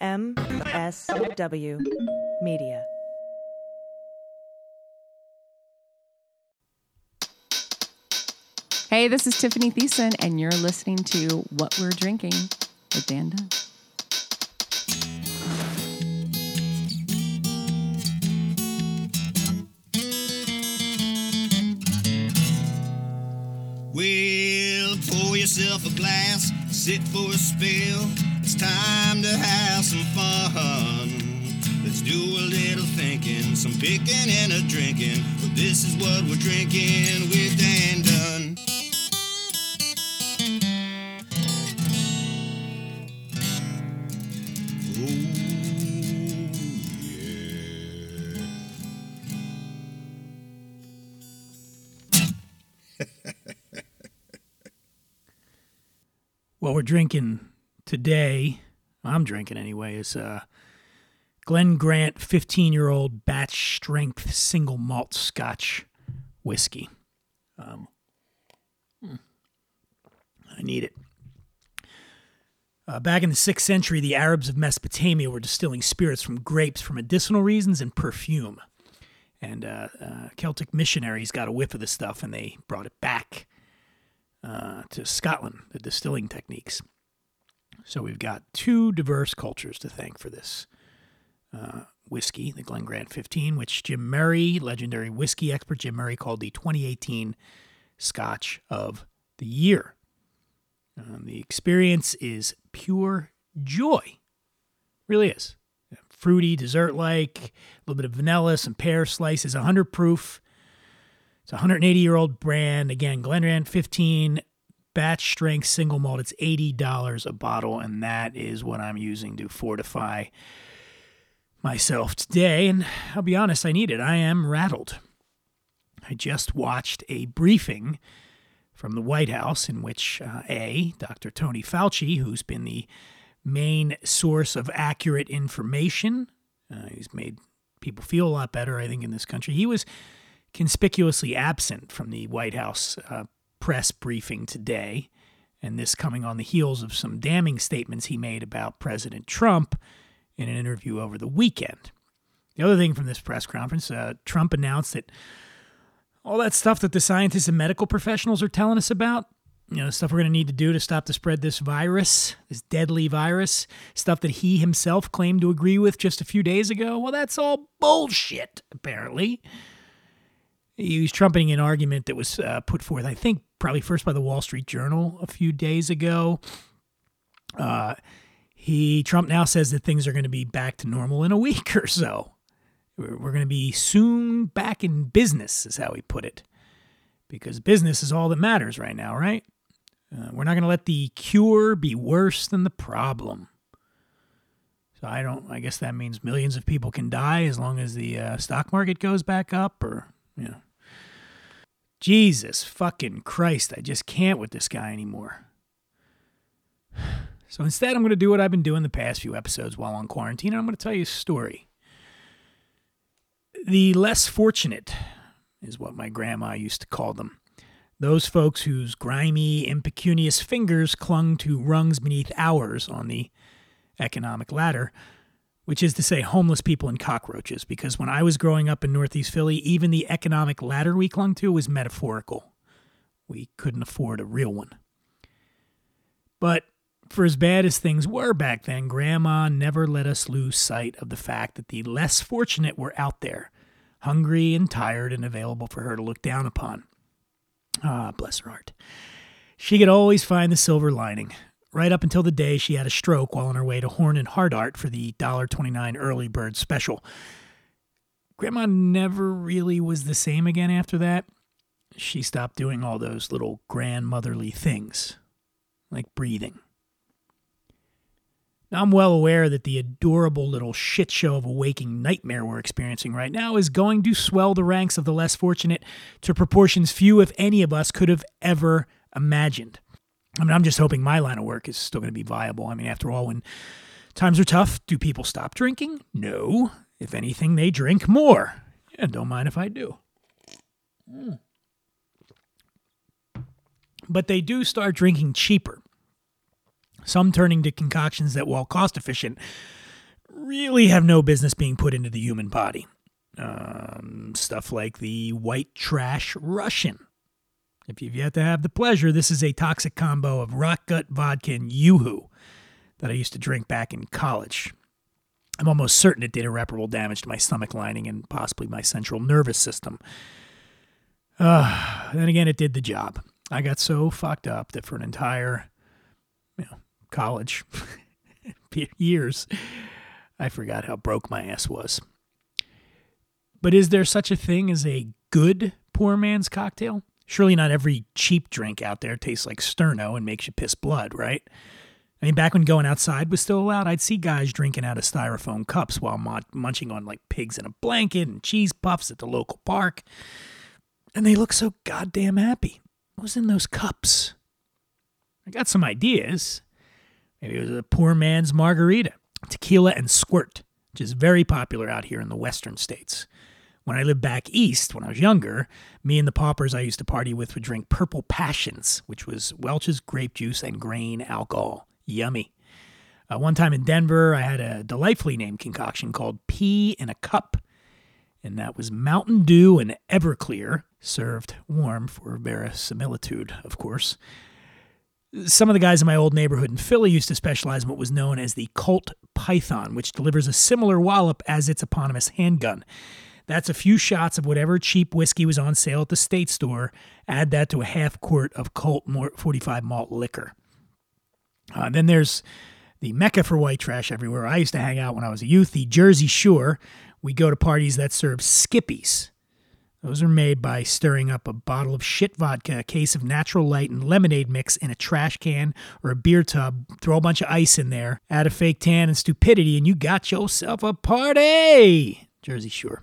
MSW Media. Hey, this is Tiffany Thiessen, and you're listening to What We're Drinking with Dan Dunn. Well, pour yourself a glass, sit for a spill. It's time to have some fun. Let's do a little thinking, some picking and a drinking. But this is what we're drinking with Dan Dunn. Oh. What we're drinking today, I'm drinking anyway, is uh, Glen Grant 15 year old batch strength single malt scotch whiskey. Um, hmm. I need it. Uh, back in the 6th century, the Arabs of Mesopotamia were distilling spirits from grapes for medicinal reasons and perfume. And uh, uh, Celtic missionaries got a whiff of the stuff and they brought it back uh, to Scotland, the distilling techniques. So we've got two diverse cultures to thank for this uh, whiskey, the Glen Grant 15, which Jim Murray, legendary whiskey expert Jim Murray, called the 2018 Scotch of the Year. Um, the experience is pure joy. Really is. Fruity, dessert like, a little bit of vanilla, some pear slices, 100 proof. It's a 180 year old brand. Again, Glen Grant 15 batch strength single malt. It's $80 a bottle, and that is what I'm using to fortify myself today. And I'll be honest, I need it. I am rattled. I just watched a briefing from the White House in which uh, A, Dr. Tony Fauci, who's been the main source of accurate information, uh, he's made people feel a lot better, I think, in this country. He was conspicuously absent from the White House uh, press briefing today, and this coming on the heels of some damning statements he made about President Trump in an interview over the weekend. The other thing from this press conference, uh, Trump announced that all that stuff that the scientists and medical professionals are telling us about, you know, stuff we're going to need to do to stop the spread this virus, this deadly virus, stuff that he himself claimed to agree with just a few days ago. Well, that's all bullshit, apparently. He was trumpeting an argument that was uh, put forth, I think, probably first by the Wall Street Journal a few days ago. Uh, he Trump now says that things are going to be back to normal in a week or so. We're, we're going to be soon back in business, is how he put it, because business is all that matters right now, right? Uh, we're not going to let the cure be worse than the problem. So I don't. I guess that means millions of people can die as long as the uh, stock market goes back up, or know. Jesus fucking Christ! I just can't with this guy anymore. So instead, I'm going to do what I've been doing the past few episodes while on quarantine. And I'm going to tell you a story. The less fortunate is what my grandma used to call them. Those folks whose grimy, impecunious fingers clung to rungs beneath ours on the economic ladder, which is to say, homeless people and cockroaches. Because when I was growing up in Northeast Philly, even the economic ladder we clung to was metaphorical. We couldn't afford a real one. But for as bad as things were back then, Grandma never let us lose sight of the fact that the less fortunate were out there, hungry and tired and available for her to look down upon. Ah, bless her heart. She could always find the silver lining, right up until the day she had a stroke while on her way to Horn and Hardart for the $1.29 early bird special. Grandma never really was the same again after that. She stopped doing all those little grandmotherly things, like breathing. Now, I'm well aware that the adorable little shit show of a waking nightmare we're experiencing right now is going to swell the ranks of the less fortunate to proportions few, if any, of us could have ever imagined. I mean, I'm just hoping my line of work is still going to be viable. I mean, after all, when times are tough, do people stop drinking? No. If anything, they drink more. Yeah, don't mind if I do. Mm. But they do start drinking cheaper some turning to concoctions that, while cost efficient, really have no business being put into the human body. Um, stuff like the white trash Russian. If you've yet to have the pleasure, this is a toxic combo of rock gut vodka and yoo-hoo that I used to drink back in college. I'm almost certain it did irreparable damage to my stomach lining and possibly my central nervous system. Uh, then again, it did the job. I got so fucked up that for an entire, you know, college years, I forgot how broke my ass was. But is there such a thing as a good poor man's cocktail? Surely not every cheap drink out there tastes like Sterno and makes you piss blood, right? I mean, back when going outside was still allowed, I'd see guys drinking out of styrofoam cups while munching on like pigs in a blanket and cheese puffs at the local park. And they look so goddamn happy. What was in those cups? I got some ideas. Maybe it was a poor man's margarita, tequila and squirt, which is very popular out here in the western states. When I lived back east, when I was younger, me and the paupers I used to party with would drink Purple Passions, which was Welch's grape juice and grain alcohol. Yummy. Uh, one time in Denver, I had a delightfully named concoction called Pea in a Cup, and that was Mountain Dew and Everclear, served warm for verisimilitude, of course. Some of the guys in my old neighborhood in Philly used to specialize in what was known as the Colt Python, which delivers a similar wallop as its eponymous handgun. That's a few shots of whatever cheap whiskey was on sale at the state store. Add that to a half quart of Colt 45 malt liquor. Uh, then there's the mecca for white trash everywhere. I used to hang out when I was a youth, the Jersey Shore. We go to parties that serve skippies. Those are made by stirring up a bottle of shit vodka, a case of natural light, and lemonade mix in a trash can or a beer tub. Throw a bunch of ice in there, add a fake tan and stupidity, and you got yourself a party. Jersey Shore.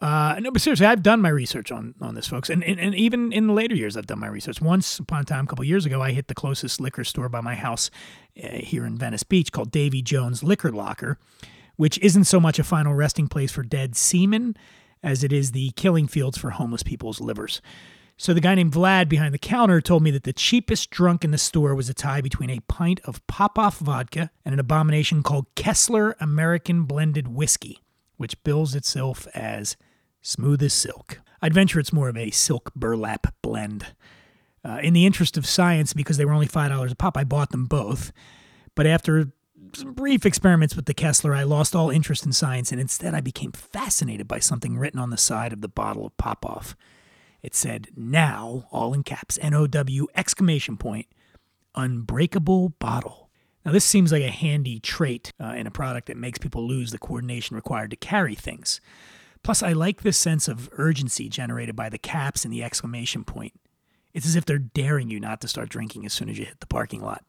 Uh, no, but seriously, I've done my research on on this, folks, and, and and even in the later years, I've done my research. Once upon a time, a couple years ago, I hit the closest liquor store by my house uh, here in Venice Beach called Davy Jones Liquor Locker, which isn't so much a final resting place for dead seamen as it is the killing fields for homeless people's livers. So the guy named Vlad behind the counter told me that the cheapest drunk in the store was a tie between a pint of Popov vodka and an abomination called Kessler American Blended Whiskey, which bills itself as smooth as silk. I'd venture it's more of a silk burlap blend. Uh, in the interest of science, because they were only $5 a pop, I bought them both. But after some brief experiments with the Kessler, I lost all interest in science and instead I became fascinated by something written on the side of the bottle of Popov. It said, now, all in caps, N O W exclamation point, unbreakable bottle. Now, this seems like a handy trait uh, in a product that makes people lose the coordination required to carry things. Plus, I like this sense of urgency generated by the caps and the exclamation point. It's as if they're daring you not to start drinking as soon as you hit the parking lot.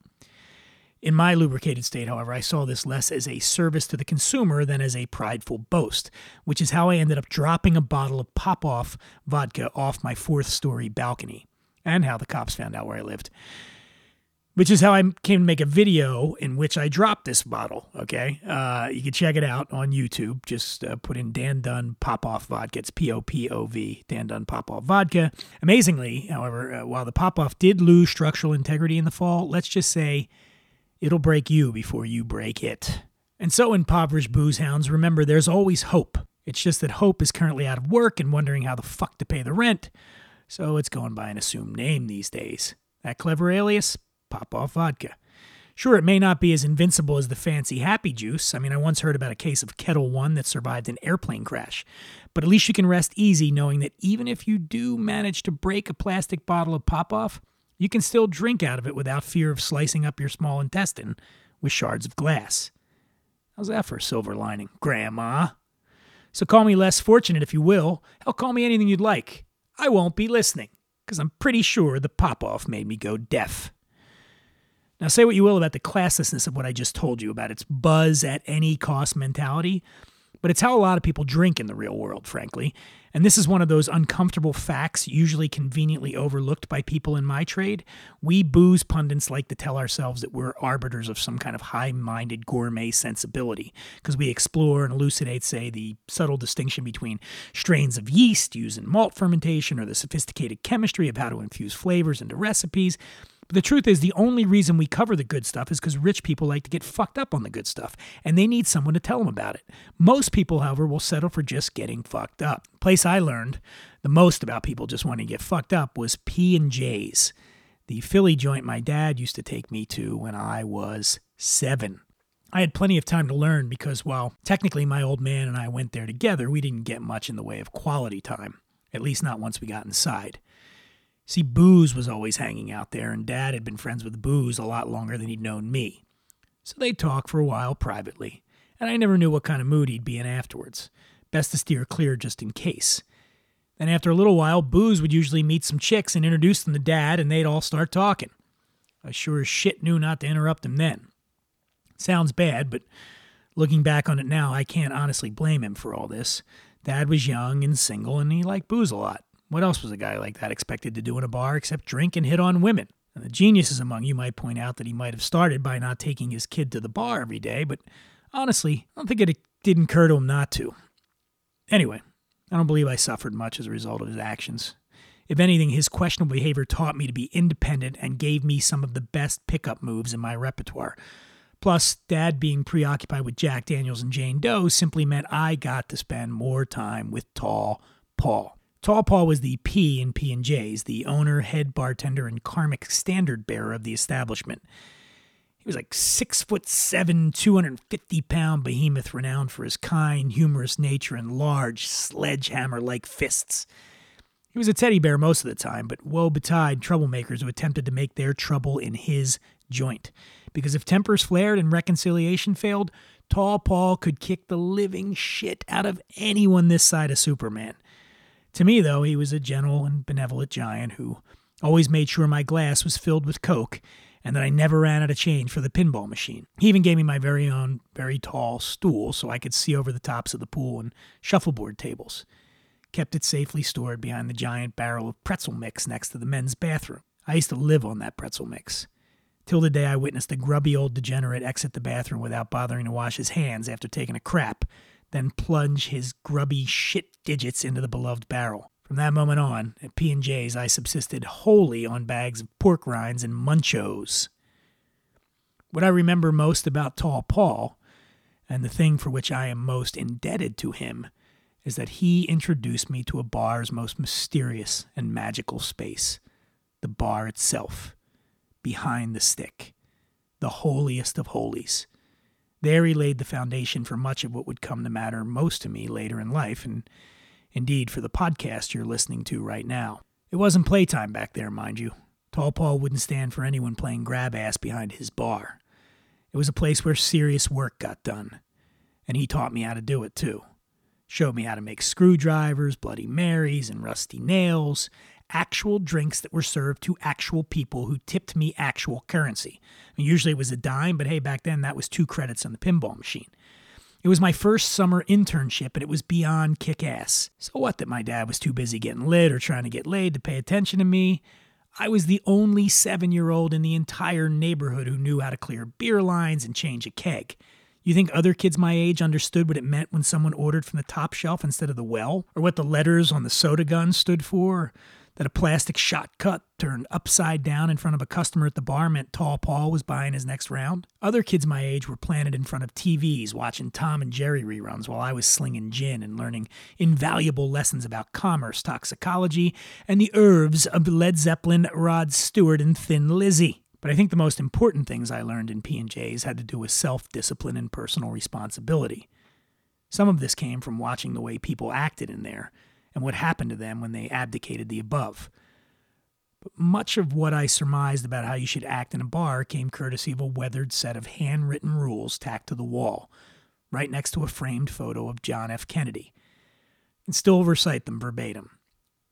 In my lubricated state, however, I saw this less as a service to the consumer than as a prideful boast, which is how I ended up dropping a bottle of Popov vodka off my fourth story balcony, and how the cops found out where I lived. Which is how I came to make a video in which I dropped this bottle. Okay, uh, you can check it out on YouTube. Just uh, put in Dan Dunn Popov Vodka. It's P O P O V. Dan Dunn Popov Vodka. Amazingly, however, uh, while the Popov did lose structural integrity in the fall, let's just say It'll break you before you break it. And so, impoverished booze hounds, remember there's always hope. It's just that Hope is currently out of work and wondering how the fuck to pay the rent, so it's going by an assumed name these days. That clever alias? Popov vodka. Sure, it may not be as invincible as the fancy happy juice. I mean, I once heard about a case of Ketel One that survived an airplane crash. But at least you can rest easy knowing that even if you do manage to break a plastic bottle of Popov, you can still drink out of it without fear of slicing up your small intestine with shards of glass. How's that for a silver lining, Grandma? So call me less fortunate if you will. Hell, call me anything you'd like. I won't be listening, because I'm pretty sure the Popov made me go deaf. Now, say what you will about the classlessness of what I just told you about its buzz at any cost mentality, but it's how a lot of people drink in the real world, frankly. And this is one of those uncomfortable facts usually conveniently overlooked by people in my trade. We booze pundits like to tell ourselves that we're arbiters of some kind of high minded gourmet sensibility because we explore and elucidate, say, the subtle distinction between strains of yeast used in malt fermentation or the sophisticated chemistry of how to infuse flavors into recipes. But the truth is, the only reason we cover the good stuff is because rich people like to get fucked up on the good stuff, and they need someone to tell them about it. Most people, however, will settle for just getting fucked up. Place I learned the most about people just wanting to get fucked up was P and J's, the Philly joint my dad used to take me to when I was seven. I had plenty of time to learn because while technically my old man and I went there together, we didn't get much in the way of quality time, at least not once we got inside. See, Booze was always hanging out there, and Dad had been friends with Booze a lot longer than he'd known me. So they'd talk for a while privately, and I never knew what kind of mood he'd be in afterwards. Best to steer clear just in case. Then after a little while, Booze would usually meet some chicks and introduce them to Dad, and they'd all start talking. I sure as shit knew not to interrupt them then. Sounds bad, but looking back on it now, I can't honestly blame him for all this. Dad was young and single, and he liked booze a lot. What else was a guy like that expected to do in a bar except drink and hit on women? And the geniuses among you might point out that he might have started by not taking his kid to the bar every day, but honestly, I don't think it didn't occur to him not to. Anyway, I don't believe I suffered much as a result of his actions. If anything, his questionable behavior taught me to be independent and gave me some of the best pickup moves in my repertoire. Plus, Dad being preoccupied with Jack Daniels and Jane Doe simply meant I got to spend more time with Tall Paul. Tall Paul was the P in P and J's, the owner, head bartender, and karmic standard bearer of the establishment. He was like six foot seven, 250 pound behemoth renowned for his kind, humorous nature and large, sledgehammer like fists. He was a teddy bear most of the time, but woe betide troublemakers who attempted to make their trouble in his joint. Because if tempers flared and reconciliation failed, Tall Paul could kick the living shit out of anyone this side of Superman. To me, though, he was a gentle and benevolent giant who always made sure my glass was filled with Coke and that I never ran out of change for the pinball machine. He even gave me my very own, very tall stool so I could see over the tops of the pool and shuffleboard tables. Kept it safely stored behind the giant barrel of pretzel mix next to the men's bathroom. I used to live on that pretzel mix. Till the day I witnessed a grubby old degenerate exit the bathroom without bothering to wash his hands after taking a crap then plunge his grubby shit digits into the beloved barrel. From that moment on, at P&J's, I subsisted wholly on bags of pork rinds and munchos. What I remember most about Tall Paul, and the thing for which I am most indebted to him, is that he introduced me to a bar's most mysterious and magical space the bar itself, behind the stick, the holiest of holies. There he laid the foundation for much of what would come to matter most to me later in life, and indeed for the podcast you're listening to right now. It wasn't playtime back there, mind you. Tall Paul wouldn't stand for anyone playing grab ass behind his bar. It was a place where serious work got done, and he taught me how to do it too. Showed me how to make screwdrivers, Bloody Marys, and rusty nails, actual drinks that were served to actual people who tipped me actual currency. I mean, usually it was a dime, but hey, back then that was two credits on the pinball machine. It was my first summer internship, and it was beyond kick ass. So, what that my dad was too busy getting lit or trying to get laid to pay attention to me? I was the only seven year old in the entire neighborhood who knew how to clear beer lines and change a keg. You think other kids my age understood what it meant when someone ordered from the top shelf instead of the well? Or what the letters on the soda gun stood for? That a plastic shot cut turned upside down in front of a customer at the bar meant Tall Paul was buying his next round. Other kids my age were planted in front of TVs watching Tom and Jerry reruns while I was slinging gin and learning invaluable lessons about commerce, toxicology, and the herbs of Led Zeppelin, Rod Stewart, and Thin Lizzy. But I think the most important things I learned in P&J's had to do with self-discipline and personal responsibility. Some of this came from watching the way people acted in there and what happened to them when they abdicated the above. But much of what I surmised about how you should act in a bar came courtesy of a weathered set of handwritten rules tacked to the wall, right next to a framed photo of John F. Kennedy. And still recite them verbatim.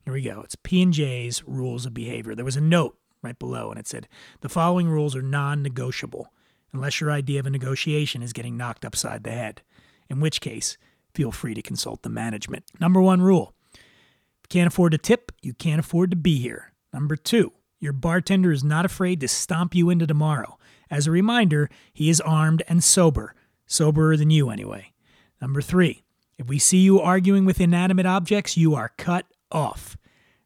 Here we go. It's P&J's Rules of Behavior. There was a note right below, and it said, The following rules are non-negotiable, unless your idea of a negotiation is getting knocked upside the head, in which case, feel free to consult the management. Number one rule can't afford to tip, you can't afford to be here. Number two, your bartender is not afraid to stomp you into tomorrow. As a reminder, he is armed and sober, soberer than you anyway. Number three, if we see you arguing with inanimate objects, you are cut off.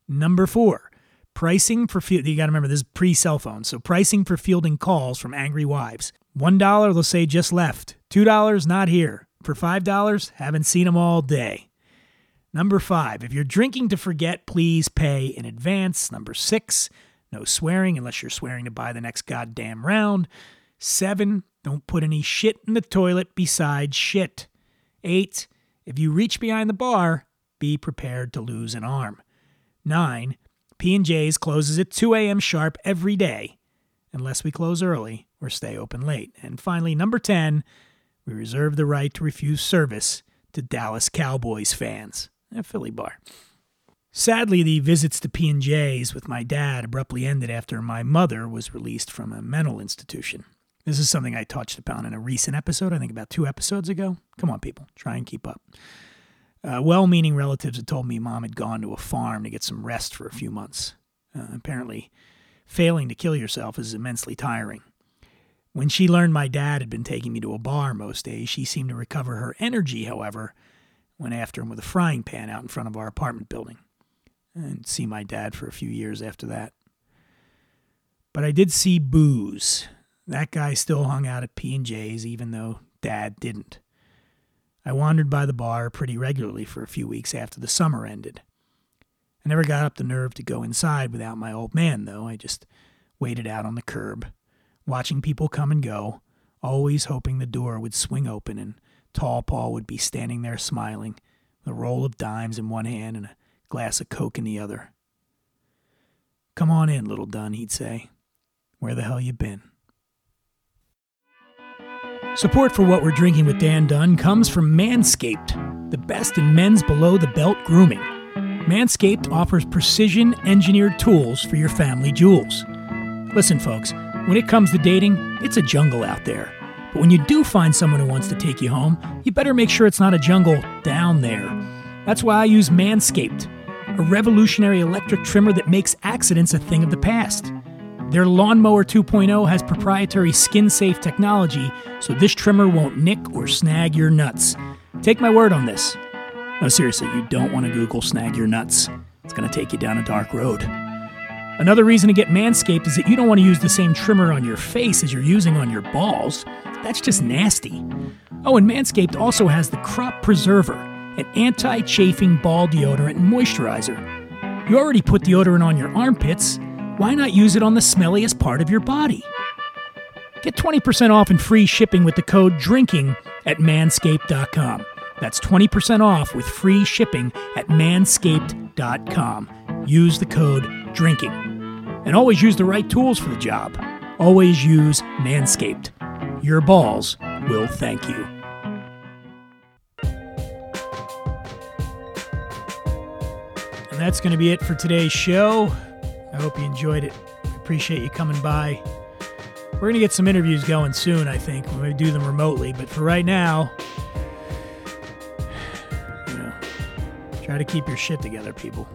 Number four, Pricing for field, you got to remember this is pre cell phone. So pricing for fielding calls from angry wives. One dollar, they'll say just left. Two dollars, not here. For five dollars, haven't seen them all day. Number five, if you're drinking to forget, please pay in advance. Number six, no swearing unless you're swearing to buy the next goddamn round. Seven, don't put any shit in the toilet besides shit. Eight, if you reach behind the bar, be prepared to lose an arm. Nine, P&J's closes at 2 a.m. sharp every day, unless we close early or stay open late. And finally, number 10, we reserve the right to refuse service to Dallas Cowboys fans. A Philly bar. Sadly, the visits to P&J's with my dad abruptly ended after my mother was released from a mental institution. This is something I touched upon in a recent episode, I think about two episodes ago. Come on, people, try and keep up. Uh, well meaning relatives had told me mom had gone to a farm to get some rest for a few months. Uh, apparently, failing to kill yourself is immensely tiring. When she learned my dad had been taking me to a bar most days, she seemed to recover her energy, however, went after him with a frying pan out in front of our apartment building. And see my dad for a few years after that. But I did see Booze. That guy still hung out at P&J's even though dad didn't. I wandered by the bar pretty regularly for a few weeks after the summer ended. I never got up the nerve to go inside without my old man, though. I just waited out on the curb, watching people come and go, always hoping the door would swing open and Tall Paul would be standing there smiling, a roll of dimes in one hand and a glass of Coke in the other. Come on in, little Dunn, he'd say. Where the hell you been? Support for what we're drinking with Dan Dunn comes from Manscaped, the best in men's below the belt grooming. Manscaped offers precision engineered tools for your family jewels. Listen, folks, when it comes to dating, it's a jungle out there. But when you do find someone who wants to take you home, you better make sure it's not a jungle down there. That's why I use Manscaped, a revolutionary electric trimmer that makes accidents a thing of the past. Their Lawnmower 2.0 has proprietary skin safe technology, so this trimmer won't nick or snag your nuts. Take my word on this. No, seriously, you don't want to Google snag your nuts. It's going to take you down a dark road. Another reason to get Manscaped is that you don't want to use the same trimmer on your face as you're using on your balls. That's just nasty. Oh, and Manscaped also has the Crop Preserver, an anti chafing ball deodorant and moisturizer. You already put deodorant on your armpits why not use it on the smelliest part of your body? Get 20% off and free shipping with the code DRINKING at manscaped.com. That's 20% off with free shipping at manscaped.com. Use the code DRINKING. And always use the right tools for the job. Always use Manscaped. Your balls will thank you. And that's going to be it for today's show. I hope you enjoyed it. Appreciate you coming by. We're going to get some interviews going soon, I think. Going to do them remotely, but for right now, you know, try to keep your shit together, people.